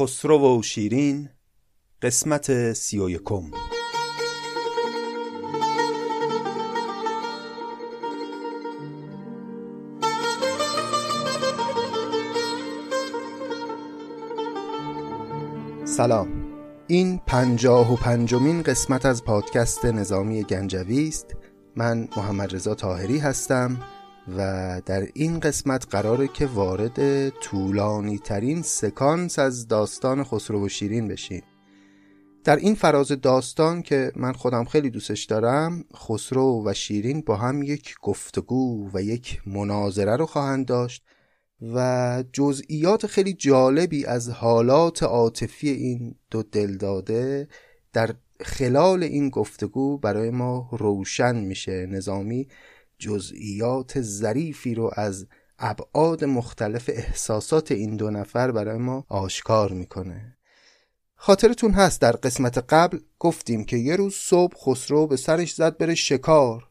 خسرو و شیرین قسمت سی و یکم. سلام. این پنجاه و پنجمین قسمت از پادکست نظامی گنجوی است. من محمد رضا تاهری هستم. و در این قسمت قراره که وارد طولانی ترین سکانس از داستان خسرو و شیرین بشیم. در این فراز داستان که من خودم خیلی دوستش دارم خسرو و شیرین با هم یک گفتگو و یک مناظره رو خواهند داشت و جزئیات خیلی جالبی از حالات عاطفی این دو دلداده در خلال این گفتگو برای ما روشن میشه نظامی جزئیات ظریفی رو از ابعاد مختلف احساسات این دو نفر برای ما آشکار می‌کنه. خاطرتون هست در قسمت قبل گفتیم که یه روز صبح خسرو به سرش زد بره شکار.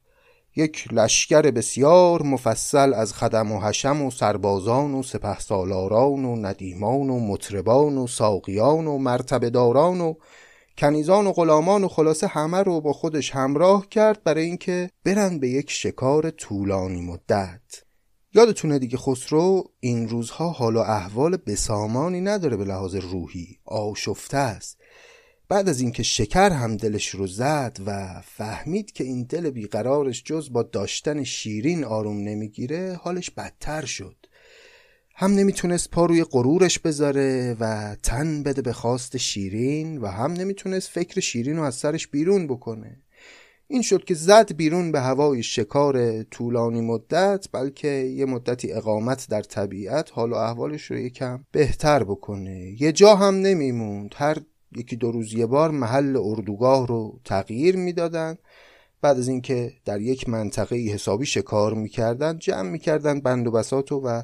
یک لشکر بسیار مفصل از خدم و حشم و سربازان و سپه سالاران و ندیمان و مطربان و ساقیان و مرتبه داران و کنیزان و غلامان و خلاصه همه رو با خودش همراه کرد برای اینکه برن به یک شکار طولانی مدت. یادتونه دیگه خسرو این روزها حال و احوال بسامانی نداره به لحاظ روحی آشفته است. بعد از اینکه شکر هم دلش رو زد و فهمید که این دل بیقرارش جز با داشتن شیرین آروم نمی‌گیره حالش بدتر شد. هم نمی‌تونست پا روی غرورش بذاره و تن بده به خواست شیرین و هم نمی‌تونست فکر شیرین رو از سرش بیرون بکنه. این شد که زد بیرون به هوای شکار طولانی مدت بلکه یه مدتی اقامت در طبیعت حال و احوالش رو یکم بهتر بکنه. یه جا هم نمیموند. هر یکی دو روز یه بار محل اردوگاه رو تغییر می‌دادن. بعد از اینکه در یک منطقه حسابی شکار می‌کردن جمع می‌کردن بند و بساتو و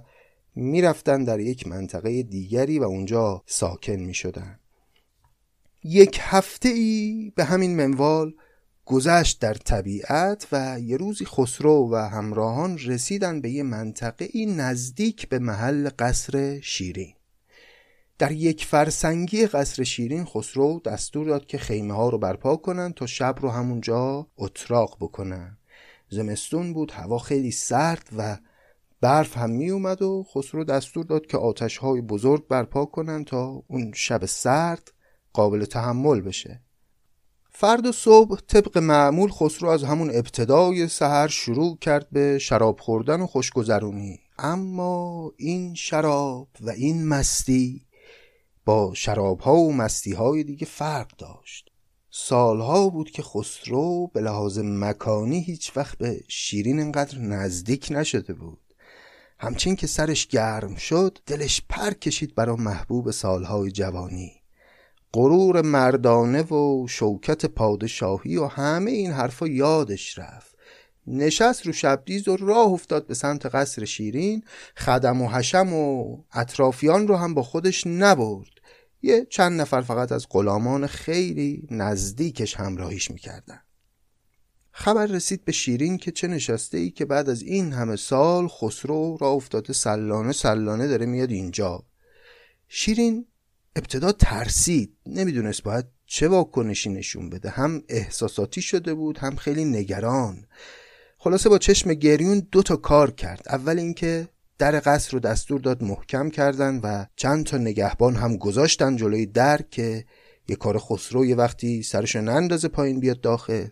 می‌رفتن در یک منطقه دیگری و اونجا ساکن می‌شدن. یک هفته ای به همین منوال گذشت در طبیعت و یه روزی خسرو و همراهان رسیدن به یه منطقه ای نزدیک به محل قصر شیرین. در یک فرسنگی قصر شیرین خسرو دستور داد که خیمه ها رو برپا کنن تا شب رو همونجا اتراق بکنن. زمستون بود هوا خیلی سرد و برف هم می اومد و خسرو دستور داد که آتش های بزرگ برپا کنن تا اون شب سرد قابل تحمل بشه. فرد و صبح طبق معمول خسرو از همون ابتدای سحر شروع کرد به شراب خوردن و خوشگذرونی اما این شراب و این مستی با شراب ها و مستی های دیگه فرق داشت. سالها بود که خسرو به لحاظ مکانی هیچ وقت به شیرین انقدر نزدیک نشده بود. همچین که سرش گرم شد دلش پر کشید برای محبوب سالهای جوانی. غرور مردانه و شوکت پادشاهی و همه این حرفا یادش رفت. نشست رو شبدیز و راه افتاد به سمت قصر شیرین. خدم و حشم و اطرافیان رو هم با خودش نبرد. یه چند نفر فقط از غلامان خیلی نزدیکش همراهیش می‌کردن. خبر رسید به شیرین که چه نشسته ای که بعد از این همه سال خسرو را افتاده سلانه سلانه داره میاد اینجا. شیرین ابتدا ترسید. نمی‌دونست باید چه واکنشی نشون بده. هم احساساتی شده بود هم خیلی نگران. خلاصه با چشم گریون دو تا کار کرد. اول اینکه در قصر رو دستور داد محکم کردن و چند تا نگهبان هم گذاشتن جلوی در که یه کار خسرو یه وقتی سرش نندازه پایین بیاد داخل.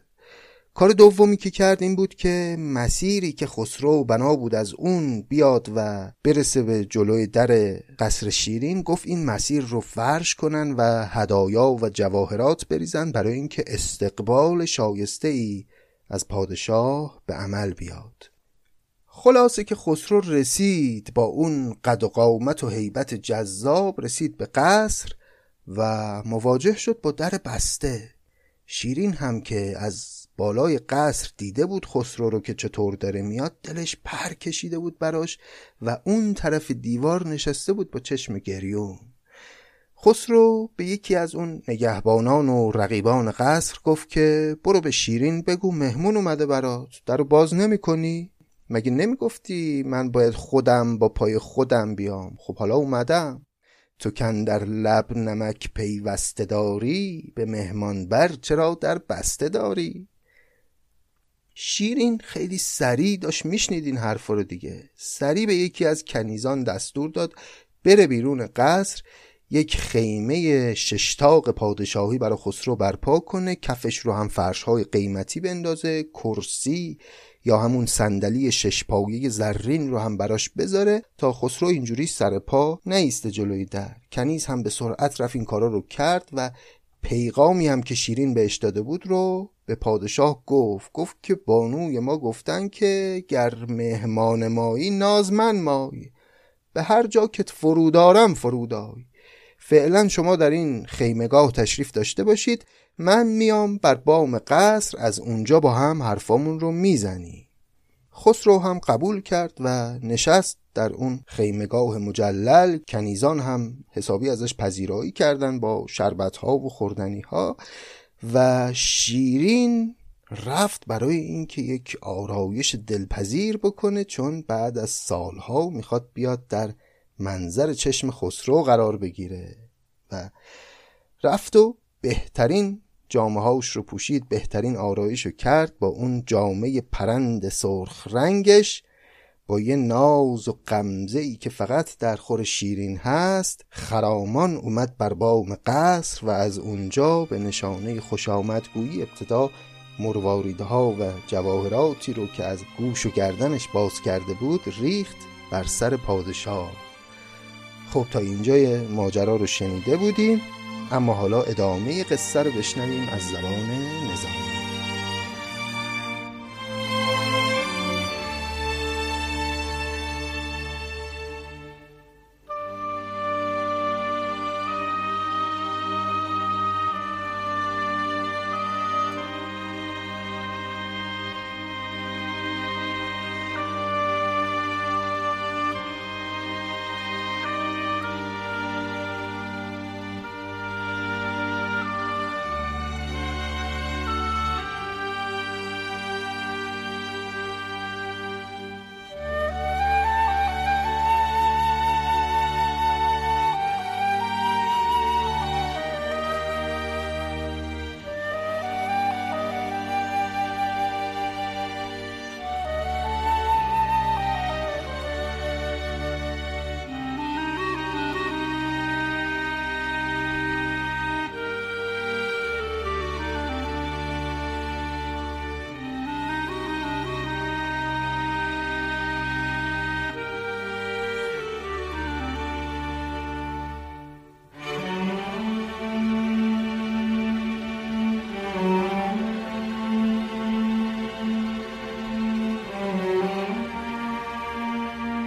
کار دومی که کرد این بود که مسیری که خسرو بنا بود از اون بیاد و برسه به جلوی در قصر شیرین گفت این مسیر رو فرش کنن و هدایا و جواهرات بریزن برای اینکه استقبال شایسته ای از پادشاه به عمل بیاد. خلاصه که خسرو رسید با اون قد و قامت و حیبت جذاب رسید به قصر و مواجه شد با در بسته. شیرین هم که از بالای قصر دیده بود خسرو رو که چطور داره میاد دلش پر کشیده بود براش و اون طرف دیوار نشسته بود با چشم گریون. خسرو به یکی از اون نگهبانان و رقیبان قصر گفت که برو به شیرین بگو مهمون اومده برات درو باز نمی کنی؟ مگه نمی گفتی من باید خودم با پای خودم بیام؟ خب حالا اومدم. تو کن در لب نمک پیوسته داری به مهمان بر چرا در بسته داری؟ شیرین خیلی سریع داشت میشنید این حرف رو دیگه. سریع به یکی از کنیزان دستور داد بره بیرون قصر یک خیمه ششتاق پادشاهی برای خسرو برپا کنه کفش رو هم فرشهای قیمتی بندازه کرسی یا همون صندلی شش پایه زرین رو هم براش بذاره تا خسرو اینجوری سر پا نیسته جلوی در. کنیز هم به سرعت رفت این کارا رو کرد و پیغامی هم که شیرین بهش داده بود رو به پادشاه گفت. گفت که بانوی ما گفتن که گر مهمان مایی نازمن مایی. به هر جا که فرودارم فرودای. فعلا شما در این خیمگاه تشریف داشته باشید. من میام بر بام قصر از اونجا با هم حرفامون رو می‌زنی خسرو هم قبول کرد و نشست در اون خیمگاه مجلل. کنیزان هم حسابی ازش پذیرایی کردن با شربت ها و خوردنی ها و شیرین رفت برای اینکه یک آرایش دلپذیر بکنه چون بعد از سالها می‌خواد بیاد در منظر چشم خسرو قرار بگیره و رفت و بهترین جامعه رو پوشید بهترین آرایش رو کرد با اون جامعه پرند سرخ رنگش با یه ناز و قمزه ای که فقط در خور شیرین هست خرامان اومد بر بام قصر و از اونجا به نشانه خوش آمدگویی ابتدا مرواریدها و جواهراتی رو که از گوش و گردنش باز کرده بود ریخت بر سر پادشاه. خب تا اینجای ماجرا رو شنیده بودیم. اما حالا ادامه قصه رو بشنویم از زبان نظامی.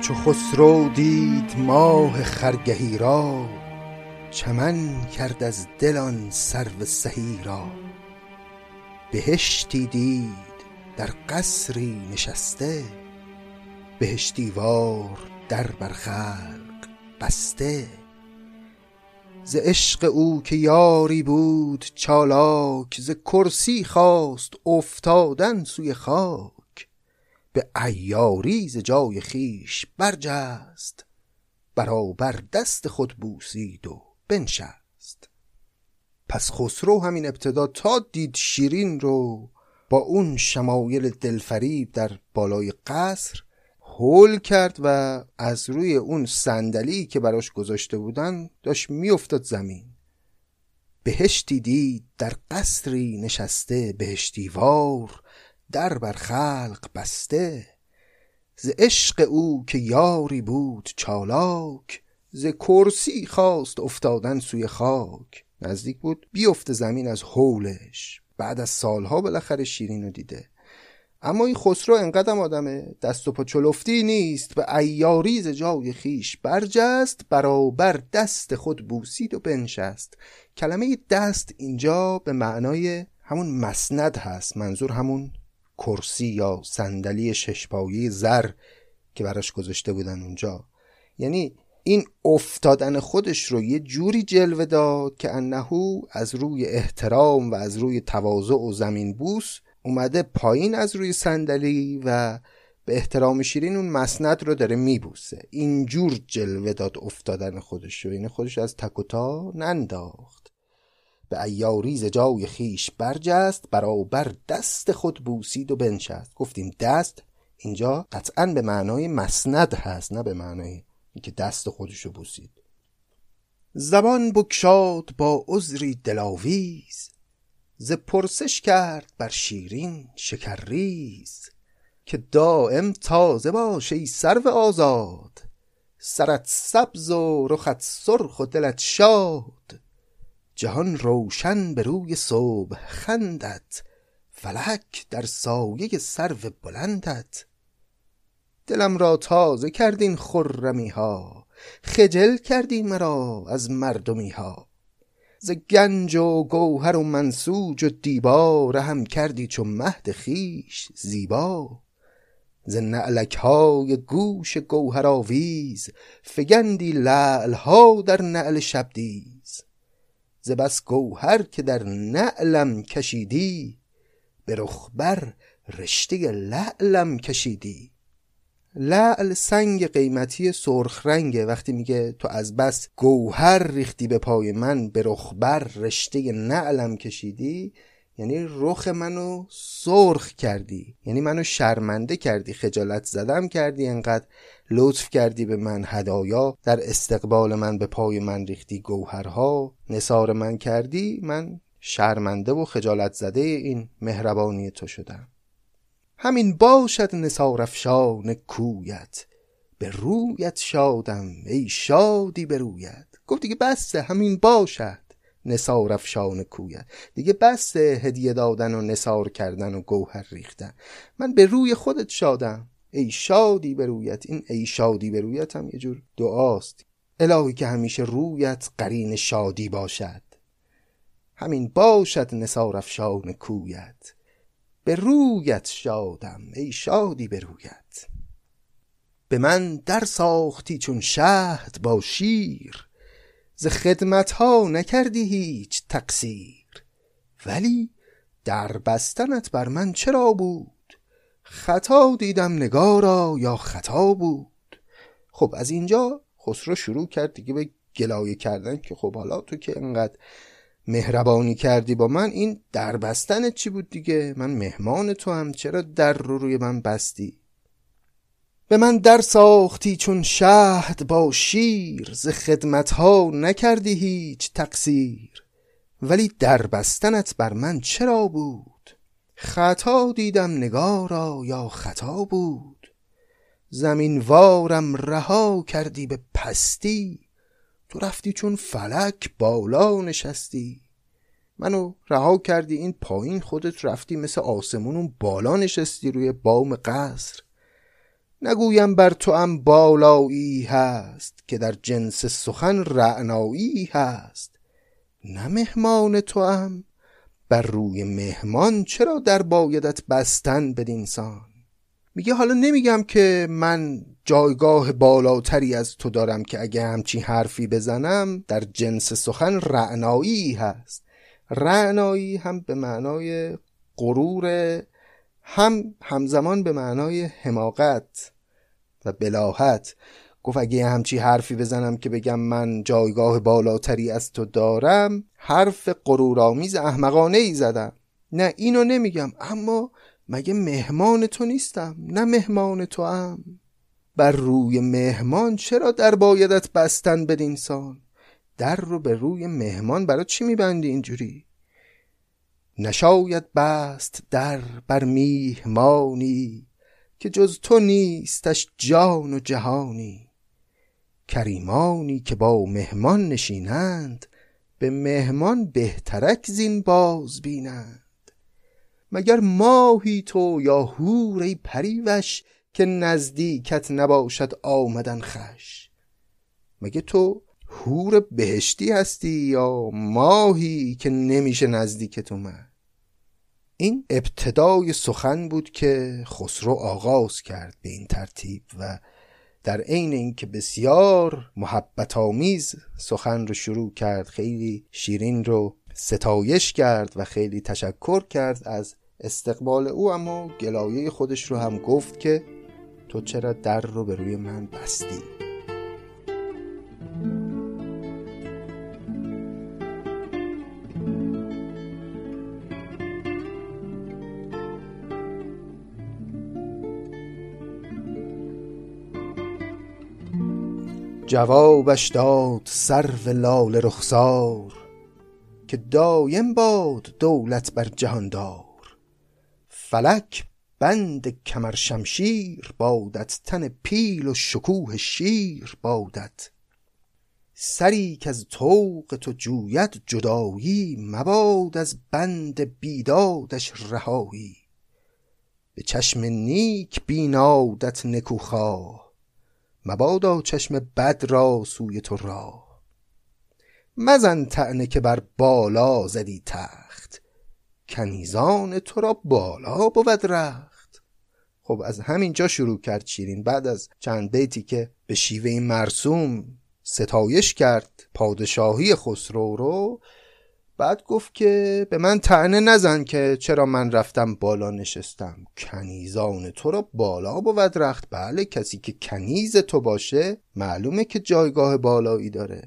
چو خسرو دید ماه خرگهی را چمن کرد از دل آن سرو سهی را. بهشتی دید در قصری نشسته بهشتی وار در بر خلق بسته. ز عشق او که یاری بود چالاک ز کرسی خواست افتادن سوی خاک. به عیاری ز جای خیش برجست. برابر دست خود بوسید و بنشست. پس خسرو همین ابتدا تا دید شیرین رو با اون شمایل دلفریب در بالای قصر هول کرد و از روی اون صندلی که براش گذاشته بودن داشت میافتاد زمین. بهشتی دید در قصری نشسته بهشتی وار در بر خلق بسته. ز عشق او که یاری بود چالاک ز کرسی خواست افتادن سوی خاک. نزدیک بود بیفته زمین از حولش بعد از سالها بالاخره شیرین رو دیده. اما این خسرو انقدر آدم دست و پا چلفتی نیست به ایاری ز جای خیش برجست برابر دست خود بوسید و بنشست. کلمه دست اینجا به معنای همون مسند هست منظور همون کرسی یا صندلی ششپایی زر که براش گذاشته بودن اونجا. یعنی این افتادن خودش رو یه جوری جلوه داد که انهو از روی احترام و از روی تواضع و زمین بوس اومده پایین از روی صندلی و به احترام شیرین اون مسند رو داره میبوسه. اینجور جلوه داد افتادن خودش رو. این خودش از تکوتا ننداخت. به ایاریز جای خیش برجست برابر دست خود بوسید و بنشست. گفتیم دست اینجا قطعا به معنای مسند هست نه به معنای اینکه دست خودش رو بوسید. زبان بکشاد با عذری دلاویز ز پرسش کرد بر شیرین شکرریز که دائم تازه باش ای سرو آزاد سرت سبز و رخت سرخ و دلت شاد. جهان روشن به روی صبح خندت فلک در سایه سرو بلندت دلم را تازه کردین خرمی ها خجل کردی مرا از مردمی ها ز گنج و گوهر و منسوج و دیبا رهم کردی چون مهد خیش زیبا. ز نعلک های گوش گوهر آویز فگندی لعل ها در نعل شبدیز ز بس گوهر که در نعلم کشیدی به رخبر رشته لعلم کشیدی. لعل سنگ قیمتی سرخ رنگه وقتی میگه تو از بس گوهر ریختی به پای من به رخبر رشته نعلم کشیدی یعنی رخ منو سرخ کردی. یعنی منو شرمنده کردی خجالت زدم کردی انقدر لطف کردی به من هدایا. در استقبال من به پای من ریختی گوهرها. نصار من کردی من شرمنده و خجالت زده این مهربانی تو شدم. همین باشد نصار افشان کویت. به رویت شادم ای شادی به رویت. گفت دیگه بسته همین باشد. نصار افشان کویت دیگه بس هدیه دادن و نصار کردن و گوهر ریختن. من به روی خودت شادم. ای شادی به رویت. این ای شادی به رویت هم یه جور دعاست. الهی که همیشه رویت قرین شادی باشد. همین باشد نصار افشان کویت. به رویت شادم. ای شادی به رویت. به من در ساختی چون شهد با شیر. ز خدمت ها نکردی هیچ تقصیر. ولی در بستنت بر من چرا بود؟ خطا دیدم نگارا یا خطا بود؟ خب از اینجا خسرو شروع کرد دیگه به گلایه کردن که خب حالا تو که انقدر مهربانی کردی با من این در بستن چی بود دیگه؟ من مهمان تو هم چرا در رو روی من بستی؟ به من در ساختی چون شهد با شیر ز خدمت ها نکردی هیچ تقصیر. ولی در بستنت بر من چرا بود؟ خطا دیدم نگارا یا خطا بود؟ زمین وارم رها کردی به پستی؟ تو رفتی چون فلک بالا نشستی؟ منو رها کردی این پایین خودت رفتی مثل آسمون اون بالا نشستی روی بام قصر. نگویم بر تو هم بالایی هست که در جنس سخن رعنایی هست. نه مهمان تو هم بر روی مهمان چرا در بایدت بستن بدینسان میگه حالا نمیگم که من جایگاه بالاتری از تو دارم که اگه همچین حرفی بزنم در جنس سخن رعنایی هست. رعنایی هم به معنای غرور هم همزمان به معنای حماقت. و بلاحت گفت اگه همچی حرفی بزنم که بگم من جایگاه بالاتری از تو دارم حرف غرورآمیز احمقانه ای زدم. نه اینو نمیگم اما مگه مهمان تو نیستم؟ نه مهمان تو هم بر روی مهمان چرا در بایدت بستن بدینسان در رو به روی مهمان برای چی میبندی اینجوری؟ نشاید بست در بر میهمانی. که جز تو نیستش جان و جهانی. کریمانی که با مهمان نشینند به مهمان بهترک زین باز بینند. مگر ماهی تو یا هور ای پریوش که نزدیکت نباشد آمدن خش؟ مگه تو هور بهشتی هستی یا ماهی که نمیشه نزدیکت اومد؟ این ابتدای سخن بود که خسرو آغاز کرد به این ترتیب و در عین اینکه بسیار محبت آمیز سخن رو شروع کرد خیلی شیرین رو ستایش کرد و خیلی تشکر کرد از استقبال او اما گلایه خودش رو هم گفت که تو چرا در رو به روی من بستی؟ جوابش داد سرو لاله رخسار که دایم باد دولت بر جهاندار فلک بند کمر شمشیر بادت تن پیل و شکوه شیر بادت. سری از طوق تو جوید جدایی مباد از بند بیدادش رهایی. به چشم نیک بینادت نکوخواه. مبادا چشم بد را سوی تو راه. مزن طعنه که بر بالا زدی تخت. کنیزان تو را بالا بود رخت. خب از همین جا شروع کرد شیرین. بعد از چند بیتی که به شیوه مرسوم ستایش کرد پادشاهی خسرو رو بعد گفت که به من تعنه نزن که چرا من رفتم بالا نشستم. کنیزان تو را بالا بود رخت. بله کسی که کنیز تو باشه معلومه که جایگاه بالایی داره.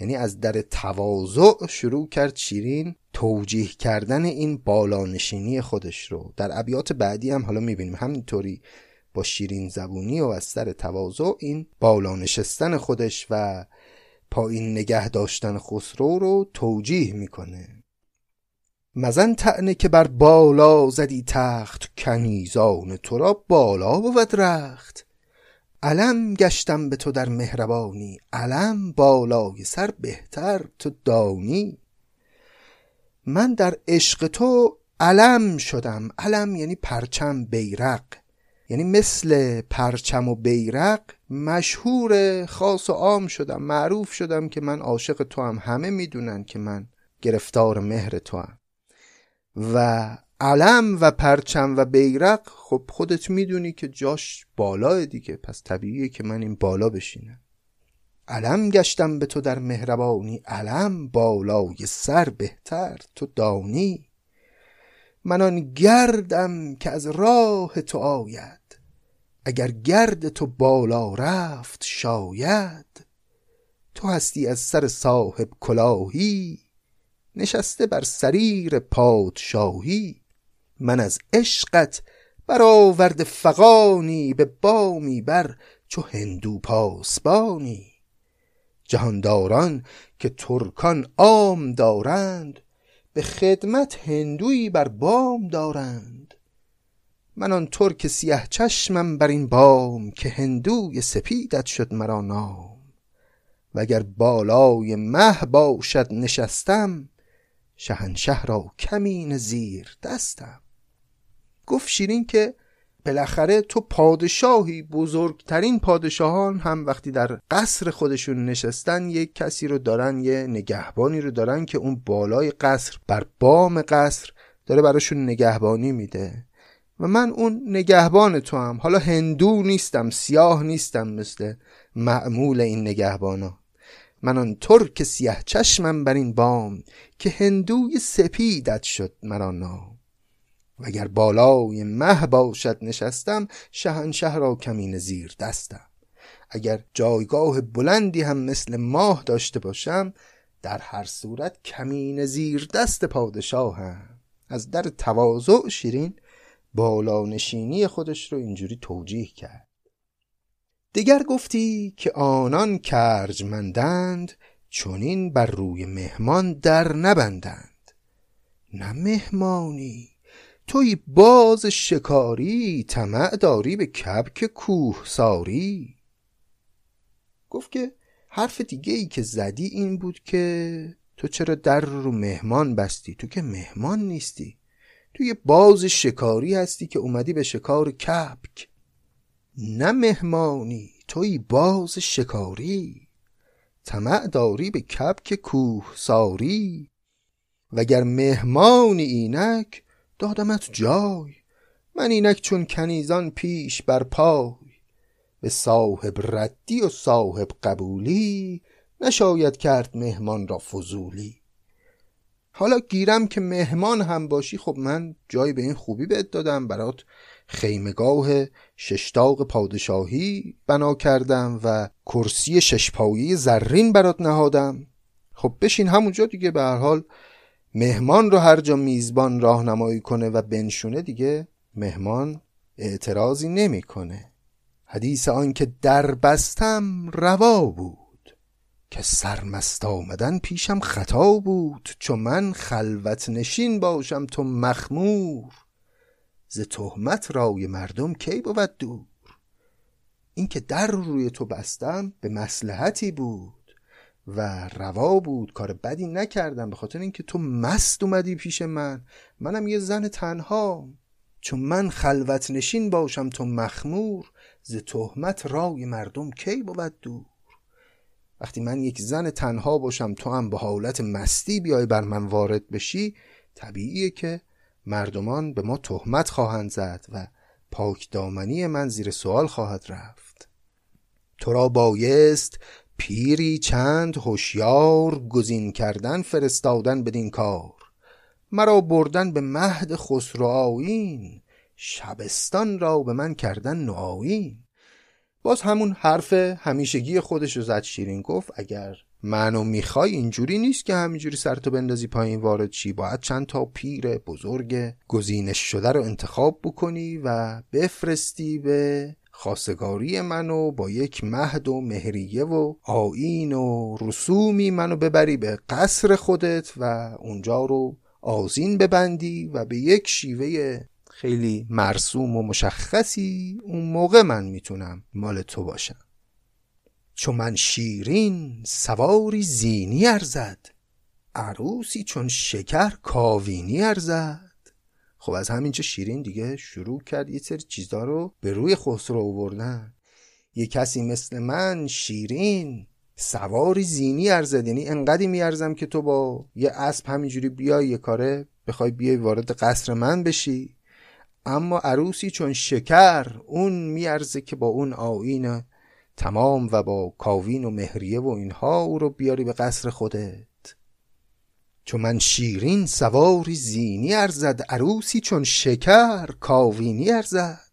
یعنی از در تواضع شروع کرد شیرین توجیه کردن این بالانشینی خودش رو. در ابیات بعدی هم حالا می‌بینیم همینطوری با شیرین زبونی و از سر تواضع این بالانشستن خودش و پایین نگه داشتن خسرو رو توجیه می‌کنه. مزن تعنه که بر بالا زدی تخت کنیزان تو را بالا بود رخت. علم گشتم به تو در مهربانی علم بالای سر بهتر تو دانی. من در عشق تو علم شدم علم یعنی پرچم بیرق. یعنی مثل پرچم و بیرق مشهور خاص و عام شدم معروف شدم که من عاشق تو هم همه می‌دونن که من گرفتار مهر تو هم و علم و پرچم و بیرق خب خودت می‌دونی که جاش بالاه دیگه. پس طبیعیه که من این بالا بشینم. علم گشتم به تو در مهربانی. علم بالای سر بهتر تو دانی. من آن گردم که از راه تو آید. اگر گرد تو بالا رفت شاید تو هستی از سر صاحب کلاهی نشسته بر سریر پادشاهی. من از عشقت برآورده فغانی به بامی بر چو هندو پاسبانی. جهانداران که ترکان عام دارند به خدمت هندویی بر بام دارند. من آن ترک سیه چشمم بر این بام که هندوی سپیدت شد مرا نام. وگر بالای مه باشد نشستم شهنشه را کمین زیر دستم. گفت شیرین که بالاخره تو پادشاهی بزرگترین پادشاهان هم وقتی در قصر خودشون نشستن یک کسی رو دارن یه نگهبانی رو دارن که اون بالای قصر بر بام قصر داره براشون نگهبانی میده. و من اون نگهبان تو هم حالا هندو نیستم سیاه نیستم مثل معمول این نگهبانا. من آن ترک سیاه چشمم بر این بام که هندوی سپیدت شد مرا نام. وگر بالای مه باشد نشستم شهنشه را کمین زیر دستم. اگر جایگاه بلندی هم مثل ماه داشته باشم در هر صورت کمین زیر دست پادشاهم. از در تواضع شیرین بالانشینی خودش رو اینجوری توجیه کرد. دیگر گفتی که آنان کرجمندند چونین بر روی مهمان در نبندند. نه مهمانی توی باز شکاری طمع داری به کبک کوه ساری. گفت که حرف دیگه ای که زدی این بود که تو چرا در رو مهمان بستی؟ تو که مهمان نیستی. تو یه باز شکاری هستی که اومدی به شکار کبک. نه مهمانی توی باز شکاری. طمع داری به کبک کوه ساری. وگر مهمانی اینک دادمت جای. من اینک چون کنیزان پیش بر پای. به صاحب ردی و صاحب قبولی نشاید کرد مهمان را فضولی. حالا گیرم که مهمان هم باشی خب من جایی به این خوبی بهت دادم. برات خیمگاه ششتاق پادشاهی بنا کردم و کرسی ششپایی زرین برات نهادم. خب بشین همونجا دیگه به هر حال مهمان رو هر جا میزبان راهنمایی کنه و بنشونه دیگه مهمان اعتراضی نمی‌کنه. حدیث آن که در بستم روا بود. که سرمست آمدن پیشم خطا بود چو من خلوت نشین باشم تو مخمور. ز تهمت رای مردم کی بود دور؟ این که در روی تو بستم به مسلحتی بود و روا بود کار بدی نکردم به خاطر اینکه تو مست اومدی پیش من. منم یه زن تنها. چون من خلوت نشین باشم تو مخمور ز تهمت رای مردم کی بود دور؟ وقتی من یک زن تنها باشم تو هم به حالت مستی بیای بر من وارد بشی طبیعیه که مردمان به ما تهمت خواهند زد و پاک دامنی من زیر سوال خواهد رفت. تو را بایست پیری چند هوشیار گزین کردن فرستادن بدین کار. مرا بردن به مهد خسرو آیین شبستان را به من کردن نوآیین. باز همون حرف همیشگی خودش رو زد شیرین گفت اگر منو می‌خوای اینجوری نیست که همینجوری سرتو بندازی پایین وارد چی باید چند تا پیر بزرگ گزینش شده رو انتخاب بکنی و بفرستی به خواستگاری منو با یک مهد و مهریه و آین و رسومی منو ببری به قصر خودت و اونجا رو آزین ببندی و به یک شیوه خیلی مرسوم و مشخصی اون موقع من می‌تونم مال تو باشم. چون من شیرین سواری زینی ارزد عروسی چون شکر کاوینی ارزد. خب از همینجا شیرین دیگه شروع کرد یه سری چیزا رو به روی خسرو آوردن. یه کسی مثل من شیرین سواری زینی ارزد. یعنی انقدی میارزم که تو با یه اسب همینجوری بیای یه کاره بخوای بیای وارد قصر من بشی. اما عروسی چون شکر اون میارزه که با اون آین تمام و با کاوین و مهریه و اینها او رو بیاری به قصر خودت. چون من شیرین سواری زینی ارزد عروسی چون شکر کاوینی ارزد.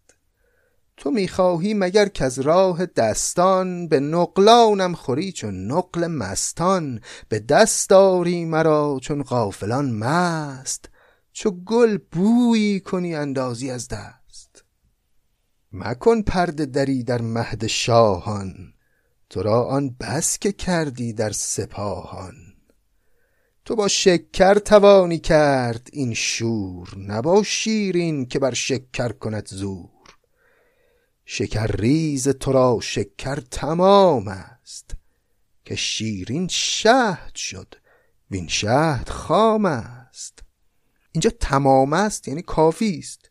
تو می‌خواهی مگر که از راه دستان به نقلانم خوری چون نقل مستان به دست داری مرا چون غافلان مست. چو گل بویی کنی اندازی از دست. مکن پرده دری در مهد شاهان تو را آن بس که کردی در سپاهان. تو با شکر توانی کرد این شور نبا شیرین که بر شکر کند زور. شکر ریز تو را شکر تمام است که شیرین شهد شد وین شهد خام است. اینجا تمام است یعنی کافی است.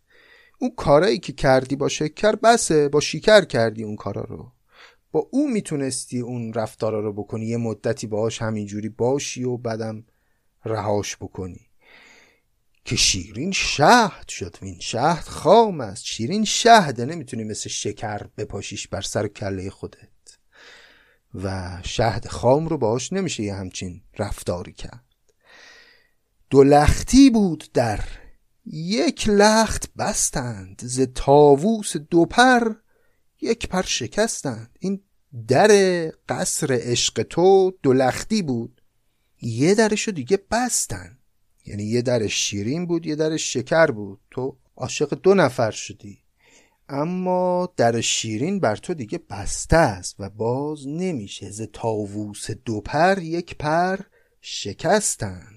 اون کارایی که کردی با شکر بسه با شکر کردی اون کارا رو. با او می‌تونستی اون رفتارا رو بکنی یه مدتی باهاش همینجوری باشی و بعدم رهاش بکنی. که شیرین شهد شد وین شهد خام است. شیرین شهده نمی‌تونی مثل شکر بپاشیش بر سر کله خودت. و شهد خام رو باش نمیشه یه همچین رفتاری کرد. دو لختی بود در. یک لخت بستند ز تاووس دو پر یک پر شکستند. این در قصر عشق تو دو لختی بود. یه درشو دیگه بستن. یعنی یه در شیرین بود یه در شکر بود. تو عاشق دو نفر شدی. اما در شیرین بر تو دیگه بسته است و باز نمیشه. ز تاووس دو پر یک پر شکستند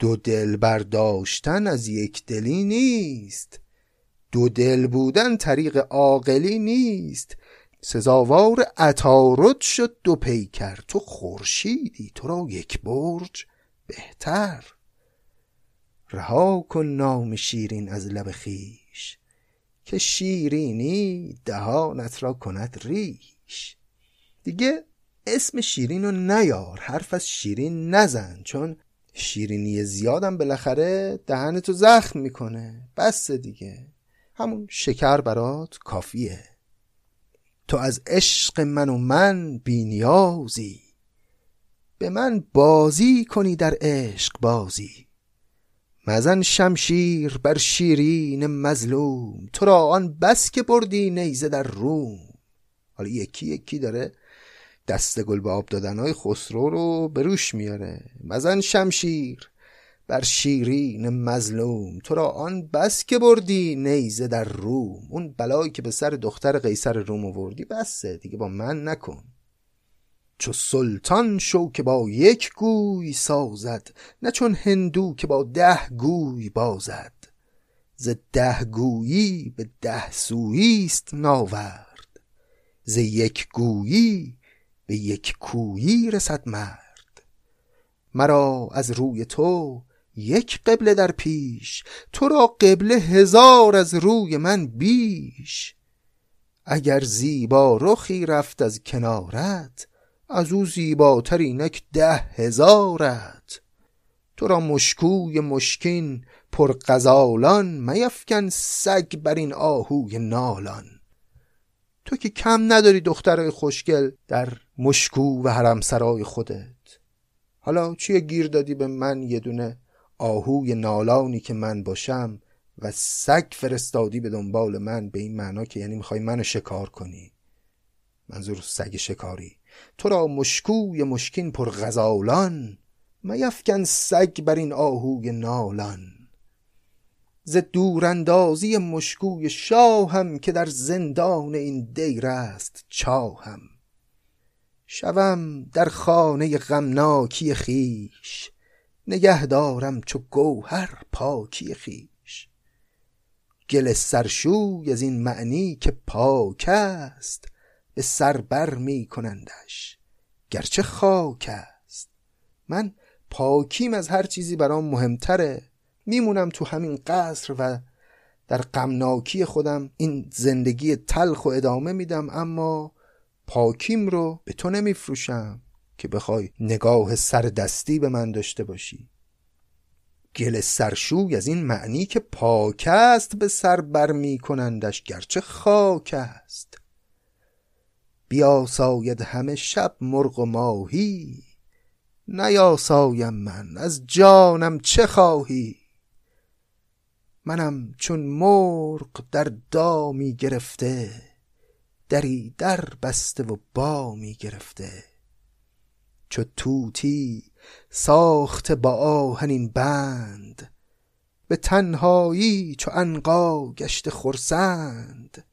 دو دل برداشتن از یک دلی نیست. دو دل بودن طریق عاقلی نیست. سزاوار عطارد شد دو پیکر. تو خورشیدی تو را یک برج بهتر. رها کن نام شیرین از لب خیش که شیرینی دهانت را کند ریش. دیگه اسم شیرین رو نیار حرف از شیرین نزن چون شیرینی زیادم بالاخره دهنتو زخم می‌کنه. بس دیگه. همون شکر برات کافیه. تو از عشق من و من بینیازی به من بازی کنی در عشق بازی. مزن شمشیر بر شیرین مظلوم. تو را آن بس که بردی نیزه در روم. حالا یکی یکی داره دست گل به آب دادنهای خسرو رو بروش میاره. مزن شمشیر بر شیرین مظلوم. تو را آن بس که بردی نیزه در روم. اون بلایی که به سر دختر قیصر روم آوردی بسه دیگه با من نکن. چو سلطان شو که با یک گوی سازد نه چون هندو که با ده گوی بازد. ز ده گویی به ده سویست ناورد. ز یک گویی به یک کویی رسد مرد. مرا از روی تو یک قبله در پیش تو را قبله هزار از روی من بیش. اگر زیبا رخی رفت از کنارت از او زیباتر اینک ده هزارت. تو را مشکوی مشکین پر غزالان میفکن سگ بر این آهوی نالان. تو که کم نداری دخترای خوشگل در مشکو و حرم سرای خودت. حالا چیه گیر دادی به من یه دونه آهوی نالانی که من باشم و سگ فرستادی به دنبال من به این معنا که یعنی می‌خوای منو شکار کنی؟ منظور سگ شکاری. تو را مشکوی مشکین پر غزالان میفکن سگ بر این آهوی نالان. ز دوراندازی مشکوی شاهم که در زندان این دیر است چاهم. شوم در خانه غمناکی خیش نگه دارم چو گوهر پاکی خیش گل سرشوی از این معنی که پاک است به سر بر می کنندش. گرچه خاک است. من پاکیم از هر چیزی برام مهمتره. میمونم تو همین قصر و در غمناکی خودم این زندگی تلخ و ادامه میدم اما پاکیم رو به تو نمیفروشم که بخوای نگاه سر دستی به من داشته باشی. گل سرشوی از این معنی که پاک است به سر بر می کنندش گرچه خاک است. بیاساید همه شب مرغ و ماهی نیاسایم من از جانم چه خواهی؟ منم چون مرغ در دامی گرفته دری در بسته و بامی گرفته. چو توتی ساخته با آهنین بند به تنهایی چو انقا گشته خرسند.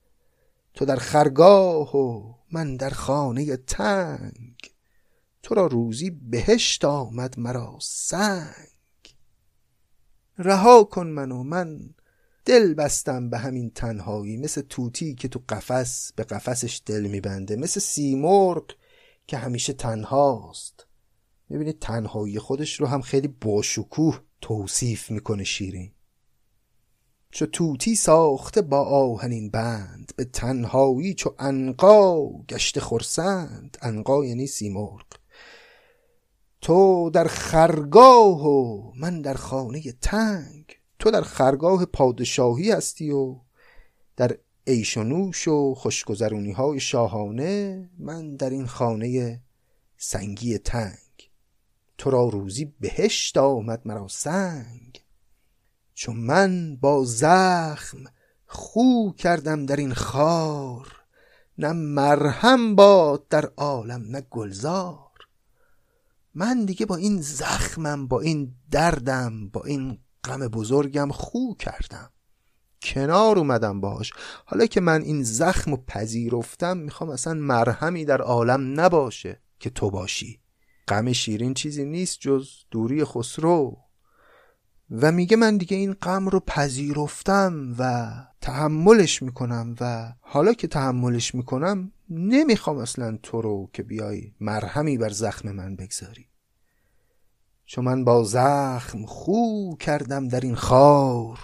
تو در خرگاه و من در خانه تنگ تو را روزی بهشت آمد مرا سنگ. رها کن منو من دل بستم به همین تنهایی مثل توتی که تو قفس به قفسش دل میبنده مثل سیمرغ که همیشه تنهاست. می‌بینید تنهایی خودش رو هم خیلی باشکوه توصیف می‌کنه شیرین. چو توتی ساخته با آهنین بند به تنهایی چو انقا گشته خرسند. انقا یعنی سیمرغ. تو در خرگاه و من در خانه تنگ. تو در خرگاه پادشاهی هستی و در عیش و نوش و خوشگذرونی های شاهانه من در این خانه سنگی تنگ. تو را روزی بهشت آمد مرا سنگ. چون من با زخم خو کردم در این خار نه مرهم باد در عالم نه گلزار. من دیگه با این زخمم با این دردم با این غم بزرگم خو کردم. کنار اومدم باش حالا که من این زخم و پذیرفتم می‌خوام اصلا مرهمی در عالم نباشه که تو باشی. غم شیرین چیزی نیست جز دوری خسرو. و میگه من دیگه این غم رو پذیرفتم و تحملش می‌کنم و حالا که تحملش می‌کنم نمی‌خوام اصلا تو رو که بیای مرهمی بر زخم من بگذاری. چون من با زخم خو کردم در این خار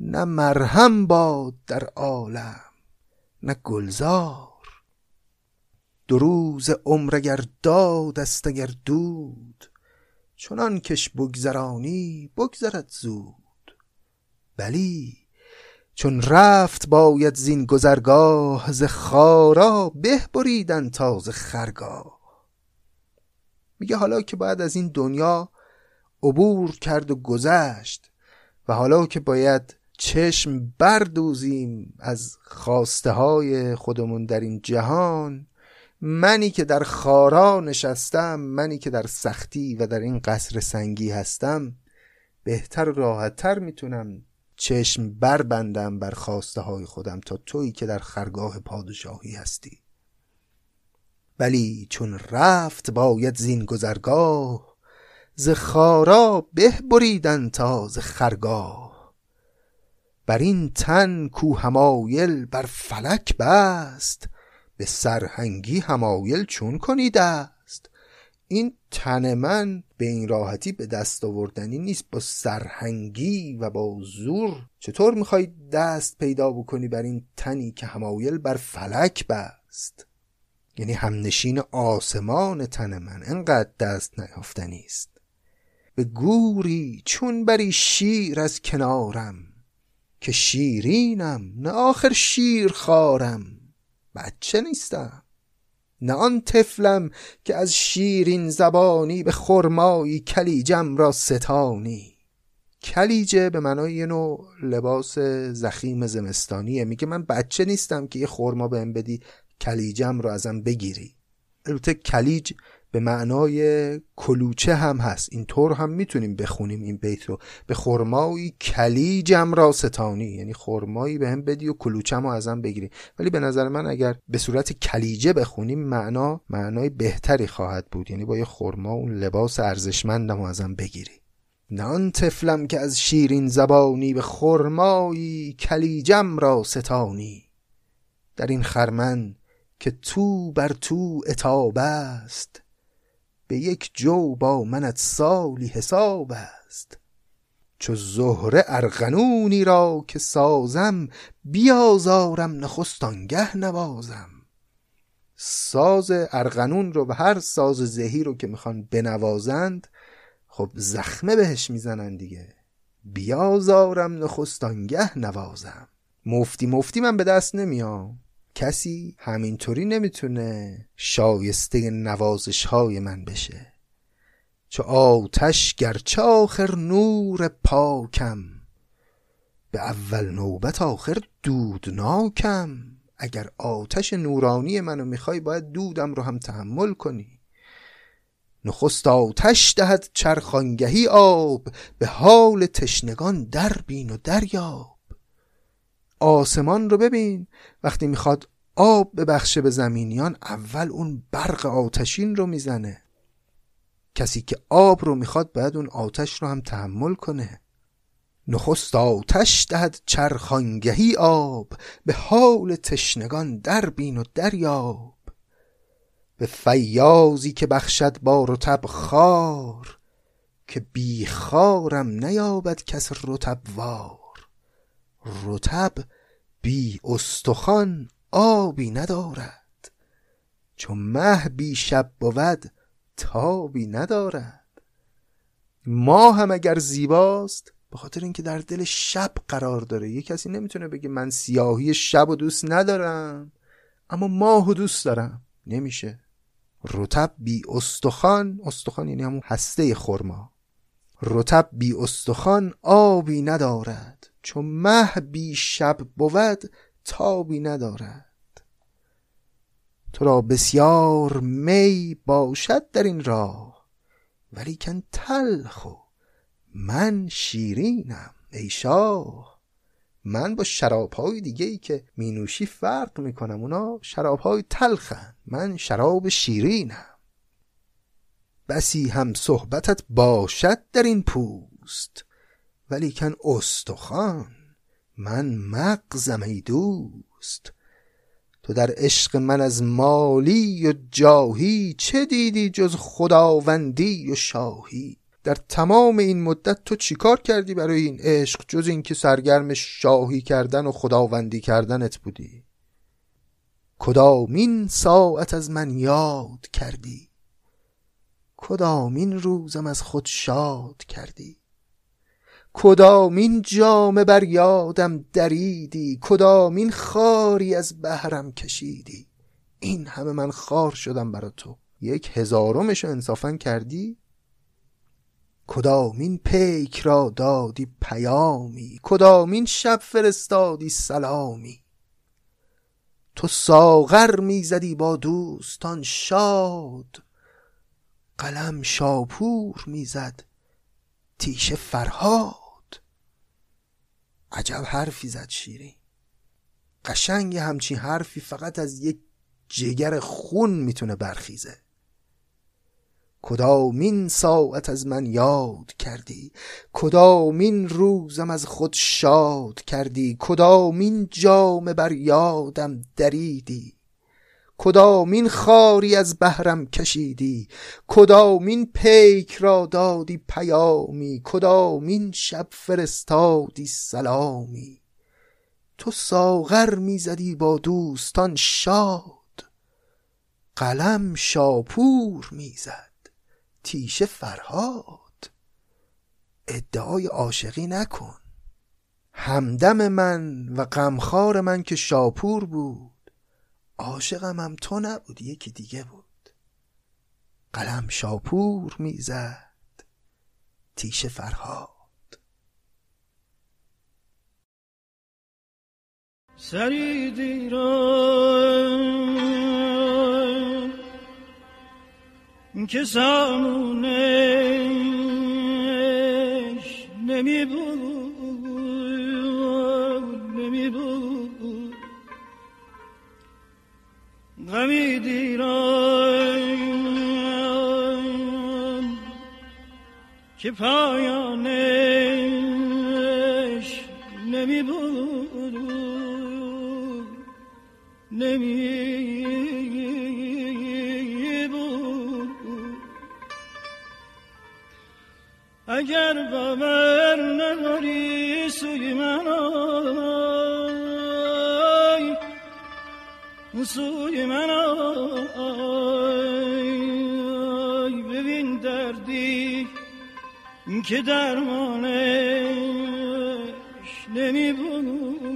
نه مرهم باد در عالم نه گلزار. دو روز عمر اگر داد است اگر دود چنان کش بگذرانی بگذرد زود. بلی چون رفت باید زین گذرگاه ز خارا به بریدن تا ز خرگاه. میگه حالا که باید از این دنیا عبور کرد و گذشت و حالا که باید چشم بردوزیم از خواسته های خودمون در این جهان منی که در خارا نشستم منی که در سختی و در این قصر سنگی هستم بهتر و راحتتر می‌تونم چشم بربندم بر خواسته های خودم تا تویی که در خرگاه پادشاهی هستی. ولی چون رفت باید زین گذرگاه ز خارا به بریدن تا ز خرگاه. بر این تن کو همایل بر فلک بست به سرهنگی همایل چون کنید این تن من به این راحتی به دست آوردنی نیست. با سرهنگی و با زور چطور می‌خوای دست پیدا بکنی بر این تنی که همایل بر فلک بست؟ یعنی همنشین آسمان تن من انقدر دست نیافتنی است به گوری چون بری شیر از کنارم که شیرینم نه آخر شیر خارم بچه نیستم. نه آن طفلم که از شیرین زبانی به خرمایی کلیجم را ستانی. کلیجه به معنای یه نوع لباس زخیم زمستانیه. میگه من بچه نیستم که یه خرما بهم بدی کلیجم رو ازم بگیری. البته کلیج به معنای کلوچه هم هست. اینطور هم می‌تونیم بخونیم این بیت رو. به خرمایی کلیجم را ستانی. یعنی خرمایی به هم بدی و کلوچم رو ازم بگیری. ولی به نظر من اگر به صورت کلیجه بخونیم معنا معنای بهتری خواهد بود. یعنی با یه خرما اون لباس ارزشمندم ازم بگیری. نان تفلم که از شیرین زبانی به خرمایی کلیجم را ستانی. در این خرمن که تو بر تو اتاب است به یک جو با منت سالی حساب است. چو زهره ارغنونی را که سازم بیازارم نخست آنگه نوازم. ساز ارغنون رو و هر ساز زهی رو که می‌خوان بنوازند خب زخمه بهش می‌زنن دیگه. بیازارم نخست آنگه نوازم. مفتی مفتی من به دست نمیام. کسی همینطوری نمی‌تونه شایسته نوازش های من بشه. چو آتش گرچه آخر نور پاکم به اول نوبت آخر دودناکم. اگر آتش نورانی منو می‌خوای باید دودم رو هم تحمل کنی. نخست آتش دهد چرخانگهی آب به حال تشنگان در بین و دریاب. آسمان رو ببین. وقتی می‌خواد آب ببخشه به زمینیان اول اون برق آتشین رو می‌زنه. کسی که آب رو می‌خواد باید اون آتش رو هم تحمل کنه. نخست آتش دهد چرخانگهی آب به حال تشنگان در بین و دریاب. به فیازی که بخشد با رتب خار که بی خارم نیابد کس رتب وار. رتب بی استخوان آبی ندارد. چون مه بی شب بود تابی ندارد. ما هم اگر زیباست به خاطر اینکه در دل شب قرار داره. یه کسی نمی‌تونه بگه من سیاهی شب و دوست ندارم اما ماه و دوست دارم. نمیشه. رتب بی استخوان استخوان یعنی همون هسته خرما. رتب بی استخوان آبی ندارد. چون مه بی شب بود تابی ندارد. تو را بسیار می باشد در این راه ولیکن تلخ و من شیرینم ای شاه. من با شراب های دیگه ای که می نوشی فرق می‌کنم اونا شراب های تلخن من شراب شیرینم. بسی هم صحبتت باشد در این پوست. ولیکن استخوان من مغزم ای دوست. تو در عشق من از مالی و جاهی چه دیدی جز خداوندی و شاهی؟ در تمام این مدت تو چیکار کردی برای این عشق جز اینکه سرگرم شاهی کردن و خداوندی کردنت بودی؟ کدامین ساعت از من یاد کردی؟ کدامین روزم از خود شاد کردی؟ کدامین جامه بر یادم دریدی؟ کدامین خاری از بهرم کشیدی؟ این همه من خار شدم برا تو. یک هزارمش انصافا کردی؟ کدامین پیک را دادی پیامی؟ کدامین شب فرستادی سلامی؟ تو ساغر می‌زدی با دوستان شاد. قلم شاپور می‌زد تیشه فرهاد. عجب حرفی زد شیرین. قشنگ همچین حرفی فقط از یک جگر خون می‌تونه برخیزه. کدامین ساعت از من یاد کردی؟ کدامین روزم از خود شاد کردی؟ کدامین جام بر یادم دریدی؟ کدامین خاری از بهرم کشیدی؟ کدامین پیک را دادی پیامی؟ کدامین شب فرستادی سلامی؟ تو ساغر می‌زدی با دوستان شاد قلم شاپور می‌زد تیشه فرهاد. ادعای عاشقی نکن. همدم من و غمخوار من که شاپور بود. عاشقم هم تو نبود یکی دیگه بود. قلم شاپور می‌زد. تیشه فرهاد. سری دیران که سامونش نمی بود نمی بود غمی دیران که پایانش نمی بود نمی بود اگر باور نداری سوی من سوی من آی ببین دردی که درمانش نمی بود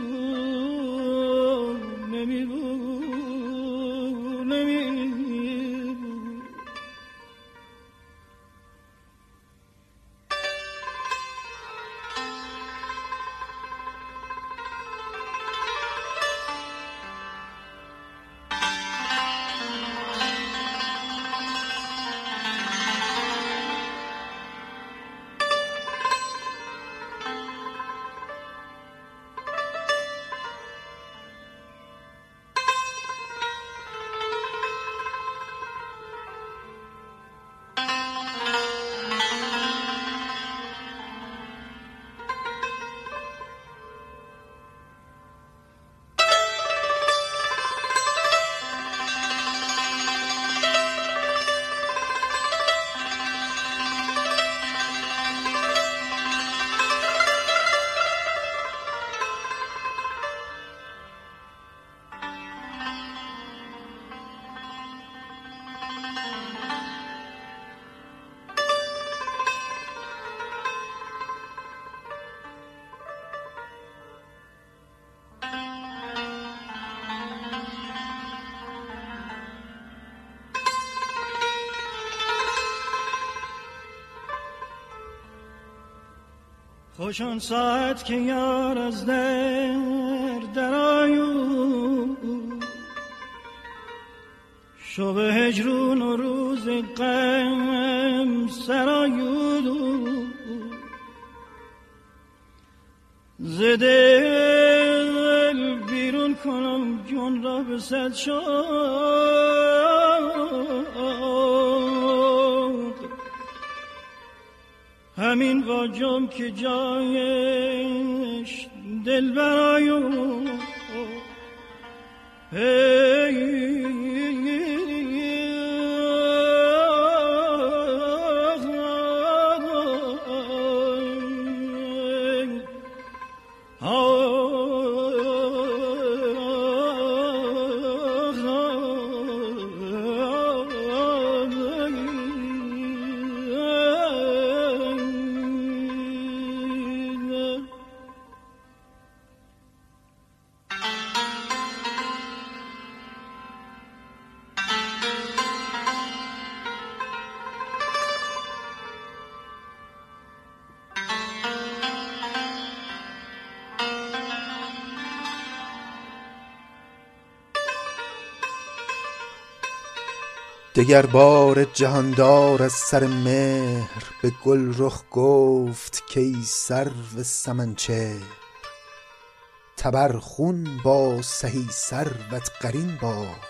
خوش آن ساعت که یار از در درآیو شب هجرون و روز غم سرایو ز دل بیرون کنم جون را به صد شاد. همین واجم که جایش دل برایو دگر بار جهاندار از سر مهر به گل رخ گفت کی سرو سمنچه. تبر خون با سهی سروت قرین باد.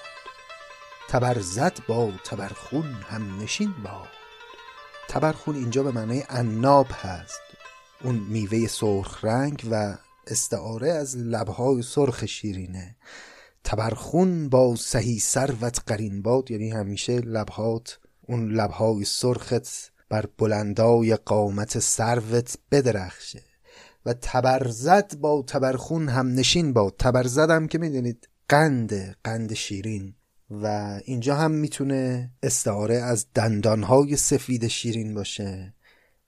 تبر زد با تبرخون هم نشین باد. تبرخون اینجا به معنای عناب هست. اون میوه سرخ رنگ و استعاره از لبهای سرخ شیرینه. تبرخون با سهی سروت قرین باد یعنی همیشه لبهات اون لبهای سرخت بر بلندای قامت سروت بدرخشه. و تبرزد با تبرخون هم نشین باد تبرزد هم که می‌دونید قند قند شیرین. و اینجا هم می‌تونه استعاره از دندانهای سفید شیرین باشه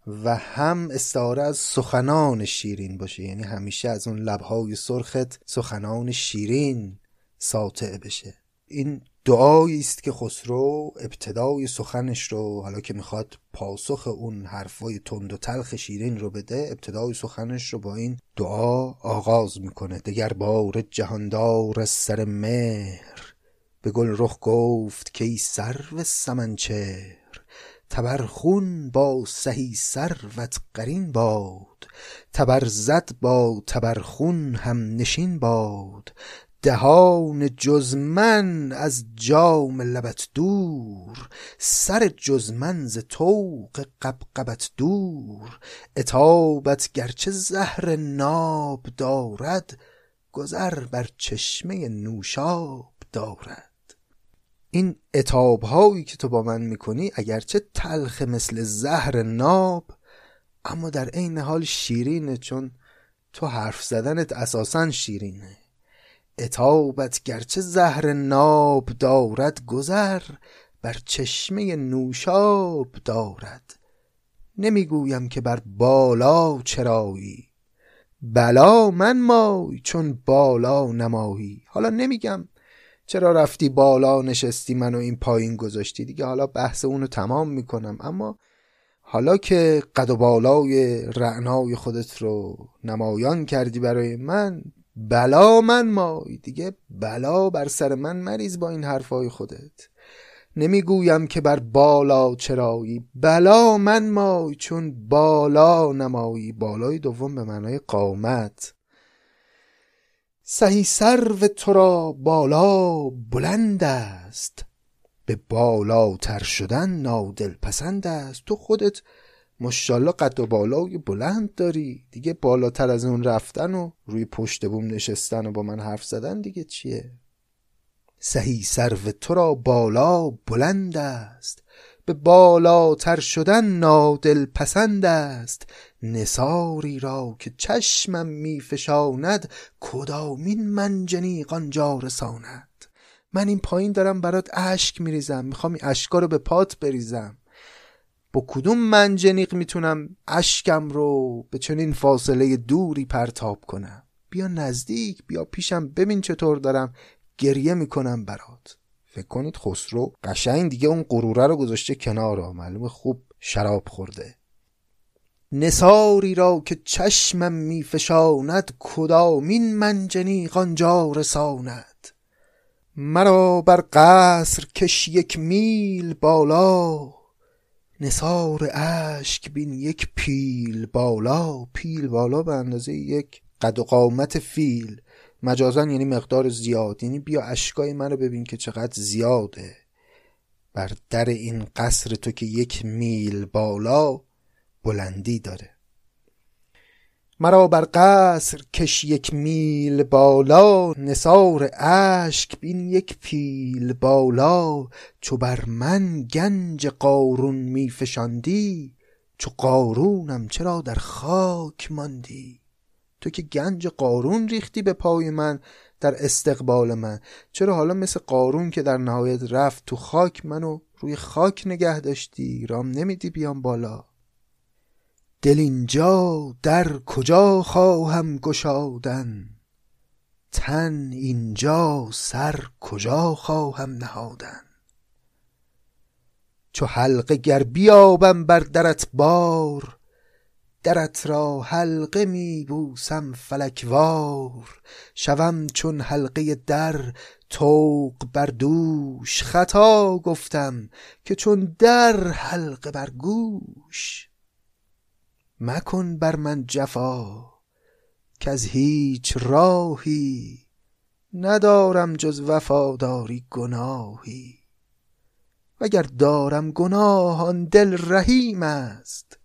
و هم استعاره از سخنان شیرین باشه. یعنی همیشه از اون لبهای سرخت سخنان شیرین. ساطع بشه. این دعایی است که خسرو ابتدای سخنش رو حالا که می‌خواد پاسخ اون حرفای تند و تلخ شیرین رو بده ابتدای سخنش رو با این دعا آغاز می‌کنه. دگر بار جهاندار سر مهر به گل رخ گفت که ای سرو سمنچهر. تبرخون با سهی سروت قرین باد. تبر زد با تبرخون هم نشین باد. دهان جز من از جام لبت دور سر جز من ز طوق قبقبت دور. اتابت گرچه زهر ناب دارد گذر بر چشمه نوشاب دارد. این اتاب هایی که تو با من می‌کنی اگرچه تلخ مثل زهر ناب اما در عین حال شیرینه چون تو حرف زدنت اساسا شیرینه. اتابت گرچه زهر ناب دارد گذر بر چشمه نوشاب دارد. نمی‌گویم که بر بالا چرایی. بلا من مای چون بالا نمایی. حالا نمیگم چرا رفتی بالا نشستی منو این پایین گذاشتی. دیگه حالا بحث اونو تمام می‌کنم. اما حالا که قد و بالای رعنای خودت رو نمایان کردی برای من بلا من مای. دیگه بلا بر سر من مریض با این حرفای خودت. نمی‌گویم که بر بالا چرایی. بلا من مای چون بالا نمایی. بالای دوم به معنای قامت. سهی سرو تو را بالا بلند است. به بالاتر شدن نادل پسند است. تو خودت مشالله قد و بالای بلند داری. دیگه بالاتر از اون رفتن و روی پشت بوم نشستن و با من حرف زدن دیگه چیه؟ سهی سرو تو را بالا بلند است. به بالاتر شدن نادل پسند است. نساری را که چشمم میفشاند کدامین منجنی قانجا رساند؟ من این پایین دارم برات اشک میریزم. می‌خوام این اشکا رو به پات بریزم. با کدوم منجنیق می‌تونم اشکم رو به چنین فاصله دوری پرتاب کنم؟ بیا نزدیک بیا پیشم ببین چطور دارم گریه می‌کنم برات. فکر کنید خسرو قشنگ دیگه اون غروره رو گذاشته کنار معلومه خوب شراب خورده. نساری را که چشمم میفشاند کدامین منجنی قانجا رساند؟ مرا بر قصر کش یک میل بالا. نسار اشک بین یک پیل بالا پیل بالا به اندازه یک قد و قامت فیل. مجازن یعنی مقدار زیاد. یعنی بیا اشکای منو ببین که چقدر زیاده. بر در این قصر تو که یک میل بالا بلندی داره. مرا بر قصر کش یک میل بالا نسار اشک بین یک پیل بالا. چو بر من گنج قارون میفشاندی چو قارونم چرا در خاک ماندی؟ تو که گنج قارون ریختی به پای من در استقبال من. چرا حالا مثل قارون که در نهایت رفت تو خاک منو روی خاک نگه داشتی رام نمیدی بیام بالا؟ دل اینجا در کجا خواهم گشادن؟ تن اینجا سر کجا خواهم نهادن؟ چو حلقه گر بیابم بر درت بار درت را حلقه می بوسم فلکوار. شوم چون حلقه در توق بر دوش خطا گفتم که چون در حلقه بر گوش. مکن بر من جفا که از هیچ راهی ندارم جز وفاداری گناهی. وگر دارم گناه آن دل رحیم است.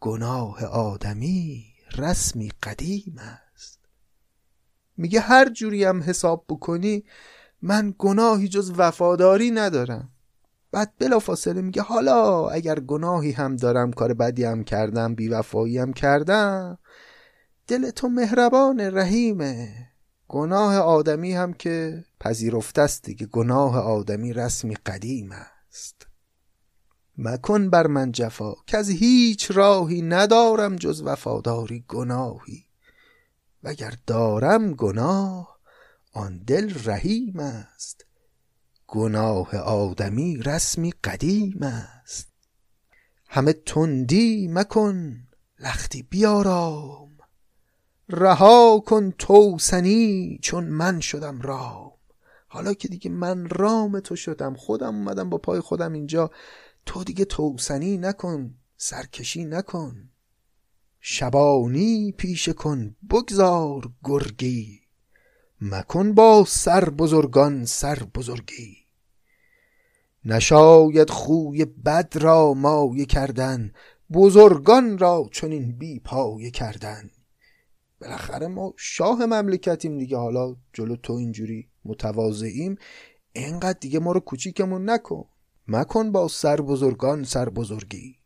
گناه آدمی رسمی قدیم است. میگه هر هم حساب بکنی من گناهی جز وفاداری ندارم. بعد بلا فاصله میگه حالا اگر گناهی هم دارم کار بدی هم کردم بیوفایی هم کردم دل تو مهربان رحیمه. گناه آدمی هم که پذیرفته است دیگه گناه آدمی رسمی قدیم است. مکن بر من جفا که از هیچ راهی ندارم جز وفاداری گناهی. وگر دارم گناه آن دل رحیم است. گناه آدمی رسمی قدیم است. همه تندی مکن لختی بیارام. رها کن توسنی چون من شدم رام. حالا که دیگه من رام تو شدم خودم اومدم با پای خودم اینجا. تو دیگه توسنی نکن سرکشی نکن. شبانی پیش کن بگذار گرگی. مکن با سر بزرگان سر بزرگی نشاید خوی بد را مایه کردن بزرگان را چنین بی پایه کردن. بالاخره ما شاه مملکتیم دیگه حالا جلو تو اینجوری متواضعیم. اینقدر دیگه ما رو کوچیکمون نکن. مکن با سر بزرگان سر بزرگی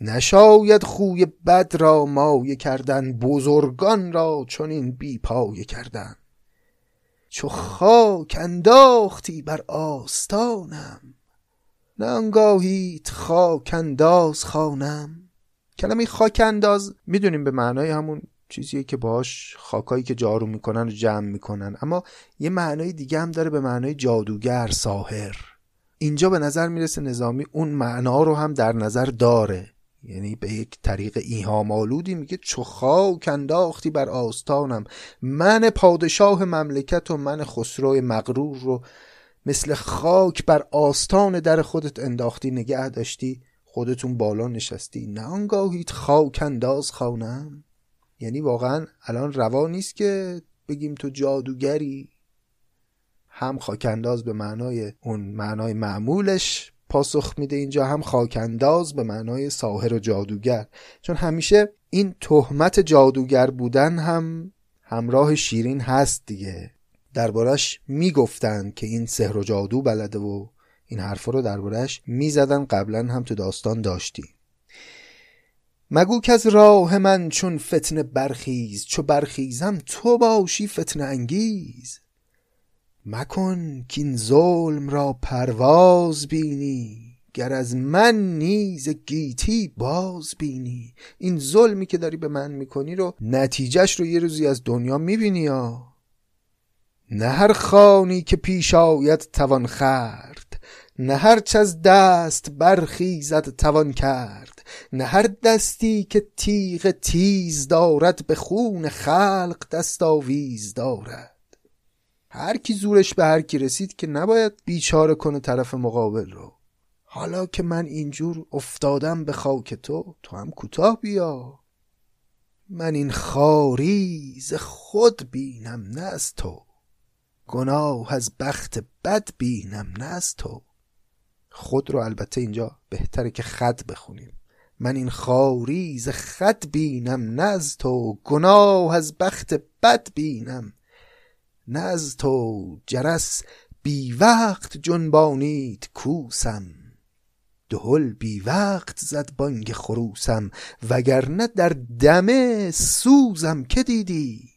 نشاید خوی بد را مایه کردن بزرگان را چون این بی پایه کردن. چو خاک انداختی بر آستانم. نه انگاهیت خاک انداز خانم کلمه خاک انداز می‌دونیم به معنای همون چیزیه که باش خاکایی که جارو می‌کنن و جمع می‌کنن. اما یه معنای دیگه هم داره به معنای جادوگر ساهر اینجا به نظر می‌رسه نظامی اون معنا رو هم در نظر داره. یعنی به یک طریق ایهام آلودی میگه چو خاک انداختی بر آستانم من پادشاه مملکت و من خسرو مغرور رو مثل خاک بر آستان در خودت انداختی نگه داشتی خودتون بالا نشستی. نه آنگاهیت خاک انداز خانم یعنی واقعا الان روا نیست که بگیم تو جادوگری. هم خاکنداز به معنای اون معنای معمولش پاسخ میده اینجا هم خاکنداز به معنای ساحر و جادوگر. چون همیشه این تهمت جادوگر بودن هم همراه شیرین هست دیگه. دربارش می‌گفتند که این سحر و جادو بلده و این حرفا رو دربارش می‌زدن. قبلا هم تو داستان داشتیم. مگو که از راه من چون فتنه برخیز چو برخیزم تو باشی فتنه انگیز. مکن که این ظلم را پرواز بینی گر از من نیز گیتی باز بینی. این ظلمی که داری به من می‌کنی رو نتیجهش رو یه روزی از دنیا می‌بینی یا نه هر خانی که پیش آید توان خرد نه هر از دست برخیزد توان کرد نه هر دستی که تیغ تیز دارد به خون خلق دست آویز دارد. هر کی زورش به هر کی رسید که نباید بیچاره کنه طرف مقابل رو. حالا که من اینجور افتادم به خاک تو تو هم کوتاه بیا. من این خاری ز خود بینم نه از تو. گناه از بخت بد بینم نه از تو. خود رو البته اینجا بهتره که خد بخونیم. من این خاری ز خد بینم نه از تو. گناه از بخت بد بینم نه از تو جرس بی وقت جنبانید کوسم. دهل بی وقت زد بانگ خروسم وگرنه در دمه سوزم که دیدی.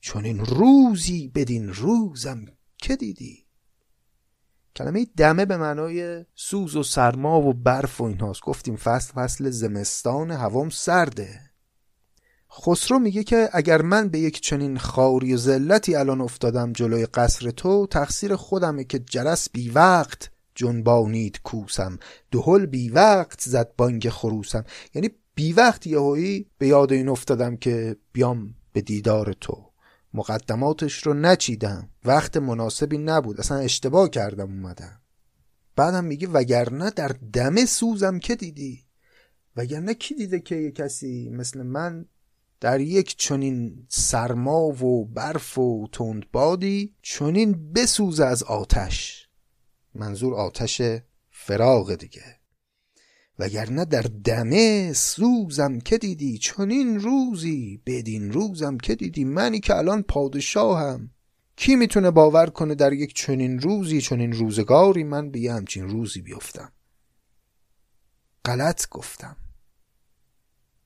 چون این روزی بدین روزم که دیدی. کلمه دمه به معنای سوز و سرما و برف و اینهاست. گفتیم فصل فصل زمستان هوام سرده. خسرو میگه که اگر من به یک چنین خاری و ذلتی الان افتادم جلوی قصر تو تقصیر خودمه که جرس بی وقت جنبانید کوسم. دهل بی وقت زد بانگ خروسم. یعنی بی وقت یهویی به یاد این افتادم که بیام به دیدار تو. مقدماتش رو نچیدم. وقت مناسبی نبود. اصلا اشتباه کردم اومدم. بعدم میگه وگرنه در دم سوزم که دیدی؟ وگرنه کی دیده که یه کسی مثل من در یک چنین سرما و برف و تندبادی چنین بسوزه از آتش. منظور آتش فراغ دیگه. وگرنه در دمه سوزم که دیدی چنین روزی بدین روزم که دیدی. منی که الان پادشاهم. کی می‌تونه باور کنه در یک چنین روزی چنین روزگاری من به یه همچین روزی بیفتم؟ غلط گفتم.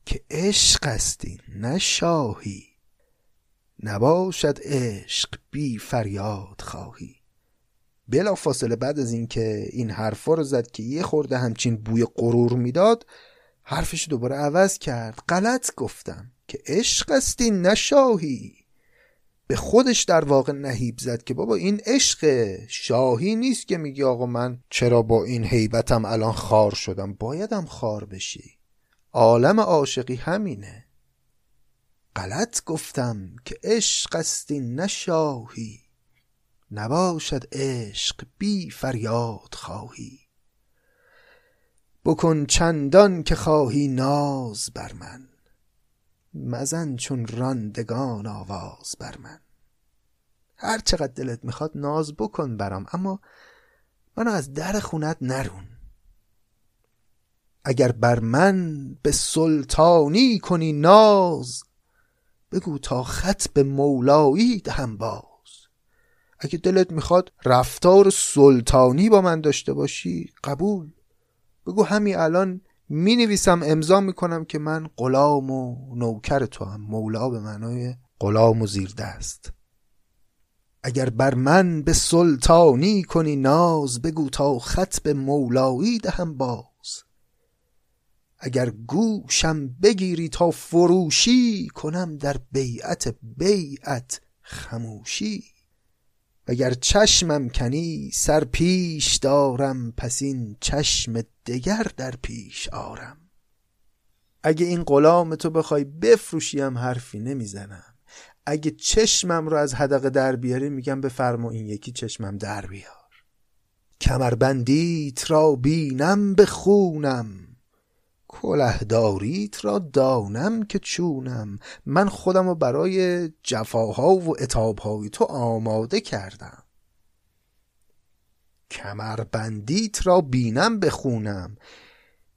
که عشق استی نه شاهی. نباشد عشق بی فریاد خواهی. بلا فاصله بعد از اینکه این حرفا رو زد که یه خورده همچین بوی غرور می‌داد حرفش دوباره عوض کرد. غلط گفتم که عشق استی نه شاهی. به خودش در واقع نهیب زد که بابا این عشق شاهی نیست که میگی آقا من چرا با این حیبتم الان خار شدم. بایدم خار بشی. عالم عاشقی همینه. غلط گفتم که عشق استی نشاهی نباشد عشق بی فریاد خواهی. بکن چندان که خواهی ناز بر من. مزن چون راندگان آواز بر من. هر چقدر دلت می‌خواد ناز بکن برام اما منو از در خونت نرون. اگر بر من به سلطانی کنی ناز بگو تا خط به مولایی دهم باز. اگه دلت می‌خواد رفتار سلطانی با من داشته باشی قبول. بگو همین الان می نویسم امضا می‌کنم که من غلام و نوکر تو هم. مولا به معنای غلام و زیر دست. اگر بر من به سلطانی کنی ناز بگو تا خط به مولایی دهم باز. اگر گوشم بگیری تا فروشی کنم در بیعت بیعت خموشی. اگر چشمم کنی سر پیش دارم پس این چشم دگر در پیش آرم. اگه این غلام تو بخوای بفروشیم حرفی نمی‌زنم. اگه چشمم رو از حدقه در بیاری میگم بفرما این یکی چشمم در بیار. کمربندیت را بینم بخونم. کلهداریت را دانم که چونم. من خودم رو برای جفاها و اتابهای تو آماده کردم. کمربندیت را بینم بخونم.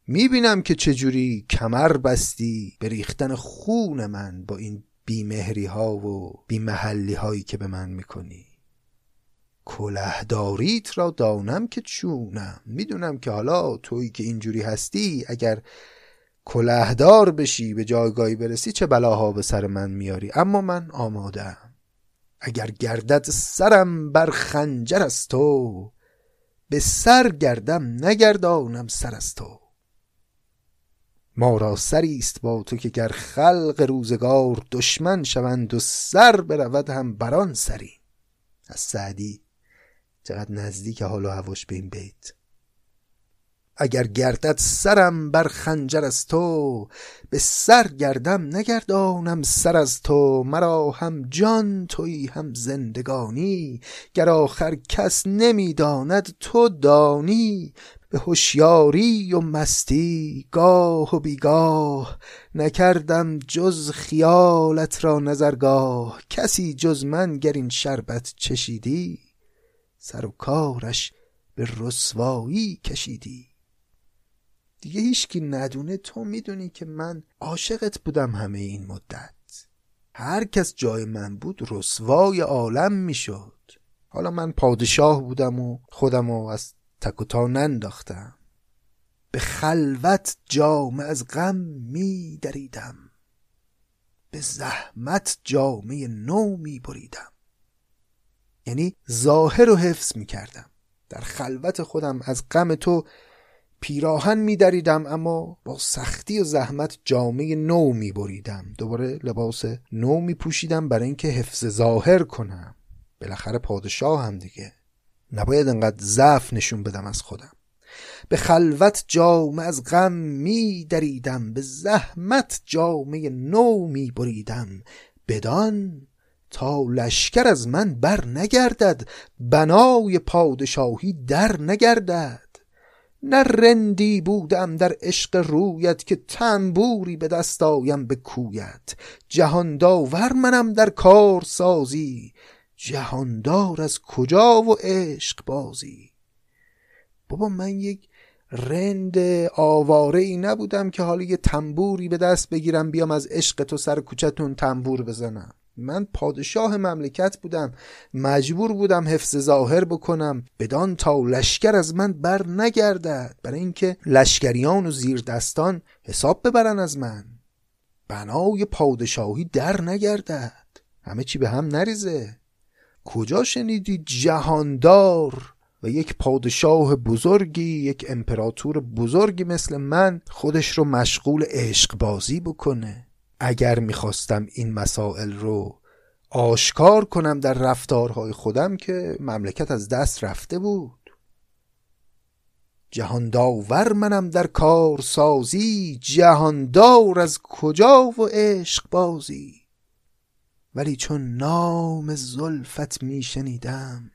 می‌بینم که چجوری کمر بستی به ریختن خون من با این بیمهری ها و بیمحلی هایی که به من می‌کنی. کلهداریت را دانم که چونم. می‌دونم که حالا تویی که اینجوری هستی اگر کلهدار بشی به جایگاهی برسی چه بلاها به سر من میاری؟ اما من آمادم اگر گردد سرم بر خنجر از تو به سر گردم نگردانم سر از تو. ما را سری است با تو که گر خلق روزگار دشمن شوند و سر برود هم بران سری. از سعدی چقدر نزدیک حال و هواش به این بیت. اگر گردد سرم بر خنجر از تو به سر گردم نگردانم سر از تو. مرا هم جان توی هم زندگانی. گر آخر کس نمی‌داند تو دانی. به هوشیاری و مستی گاه و بیگاه نکردم جز خیالت را نظرگاه. کسی جز من گر این شربت چشیدی؟ سر و کارش به رسوایی کشیدی. دیگه هیچکی ندونه تو می‌دونی که من عاشقت بودم همه این مدت. هر کس جای من بود رسوای عالم می‌شد. حالا من پادشاه بودم و خودم رو از تک و تا ننداختم. به خلوت جام از غم می دریدم به زحمت جامعه نو می بریدم یعنی ظاهر رو حفظ می کردم در خلوت خودم از غم تو پیراهن می دریدم اما با سختی و زحمت جامعه نو می بریدم دوباره لباس نو می پوشیدم برای اینکه حفظ ظاهر کنم. بالاخره پادشاه هم دیگه. نباید انقدر ضعف نشون بدم از خودم. به خلوت جام از غم می دریدم به زحمت جامعه نو می بریدم بدان تا لشکر از من بر نگردد بنای پادشاهی در نگردد. نه رندی بودم در عشق رویت که تنبوری به دست آیم به کویت. جهان داور منم در کار سازی جهاندار از کجا و عشق بازی؟ بابا من یک رند آواره ای نبودم که حالا یه تنبوری به دست بگیرم بیام از عشق تو سر کوچتون تنبور بزنم. من پادشاه مملکت بودم. مجبور بودم حفظ ظاهر بکنم. بدان تا لشکر از من بر نگردد. برای اینکه لشکریان و زیر دستان حساب ببرن از من. بنای پادشاهی در نگردد. همه چی به هم نریزه. کجا شنیدی جهاندار و یک پادشاه بزرگی یک امپراتور بزرگی مثل من خودش رو مشغول عشق بازی بکنه؟ اگر می‌خواستم این مسائل رو آشکار کنم در رفتارهای خودم که مملکت از دست رفته بود. جهانداور منم در کار سازی جهاندار از کجا و عشق بازی؟ ولی چون نام زلفت میشنیدم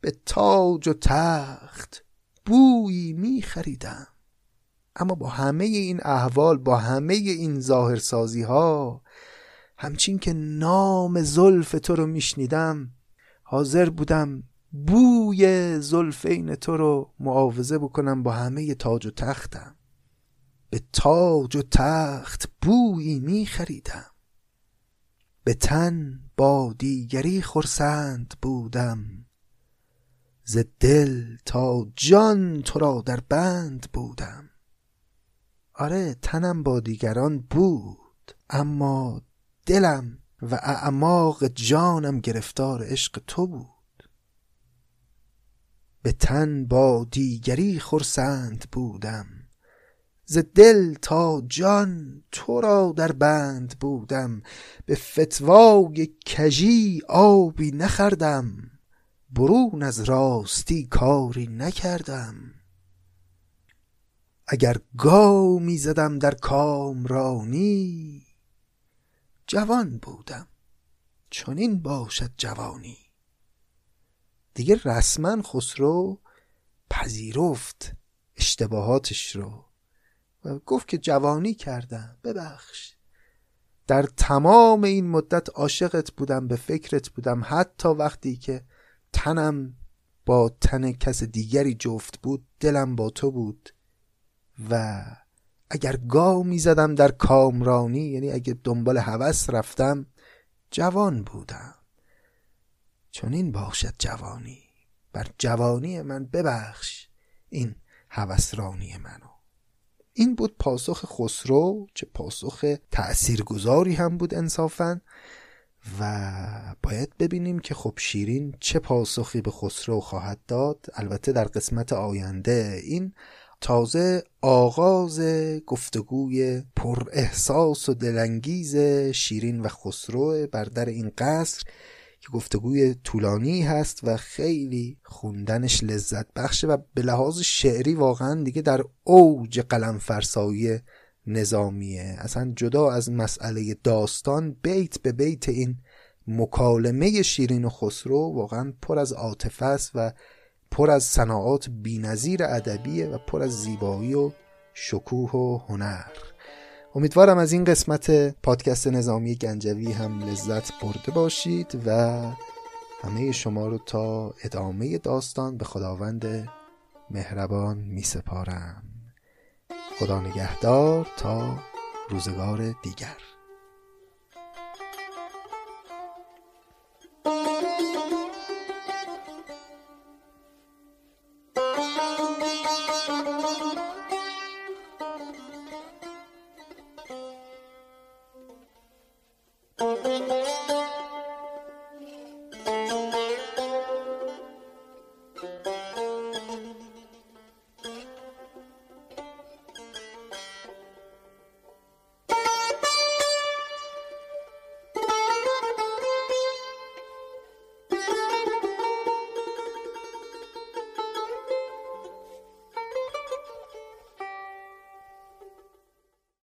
به تاج و تخت بویی می خریدم اما با همه این احوال با همه این ظاهرسازی ها همچین که نام زلف تو رو میشنیدم حاضر بودم بوی زلفین تو رو معاوضه بکنم با همه تاج و تختم. به تاج و تخت بویی می خریدم به تن با دیگری خرسند بودم. ز دل تا جان تو را در بند بودم. آره تنم با دیگران بود اما دلم و اعماق جانم گرفتار عشق تو بود. به تن با دیگری خرسند بودم ز دل تا جان تو را در بند بودم به فتوای کژی آبی نخردم برون از راستی کاری نکردم. اگر گامی زدم در کامرانی جوان بودم. چنین باشد جوانی. دیگه رسما خسرو پذیرفت اشتباهاتش رو و گفت که جوانی کردم. ببخش. در تمام این مدت عاشقت بودم به فکرت بودم. حتی وقتی که تنم با تن کس دیگری جفت بود دلم با تو بود. و اگر گاه می زدم در کامرانی یعنی اگه دنبال هوس رفتم جوان بودم. چون این باشد جوانی. بر جوانی من ببخش این هوسرانی منو. این بود پاسخ خسرو چه پاسخ تأثیرگذاری هم بود انصافا. و باید ببینیم که خب شیرین چه پاسخی به خسرو خواهد داد. البته در قسمت آینده این تازه آغاز گفتگوی پر احساس و دلانگیز شیرین و خسرو بر در این قصر که گفتگوی طولانی هست و خیلی خوندنش لذت بخشه و به لحاظ شعری واقعا دیگه در اوج قلم فرسایی نظامیه. اصلا جدا از مسئله داستان بیت به بیت این مکالمه شیرین و خسرو واقعا پر از عاطفه است و پر از صناعات بینظیر ادبیه و پر از زیبایی و شکوه و هنر. امیدوارم از این قسمت پادکست نظامی گنجوی هم لذت برده باشید و همه شما رو تا ادامه داستان به خداوند مهربان می سپارم خدا نگهدار تا روزگار دیگر.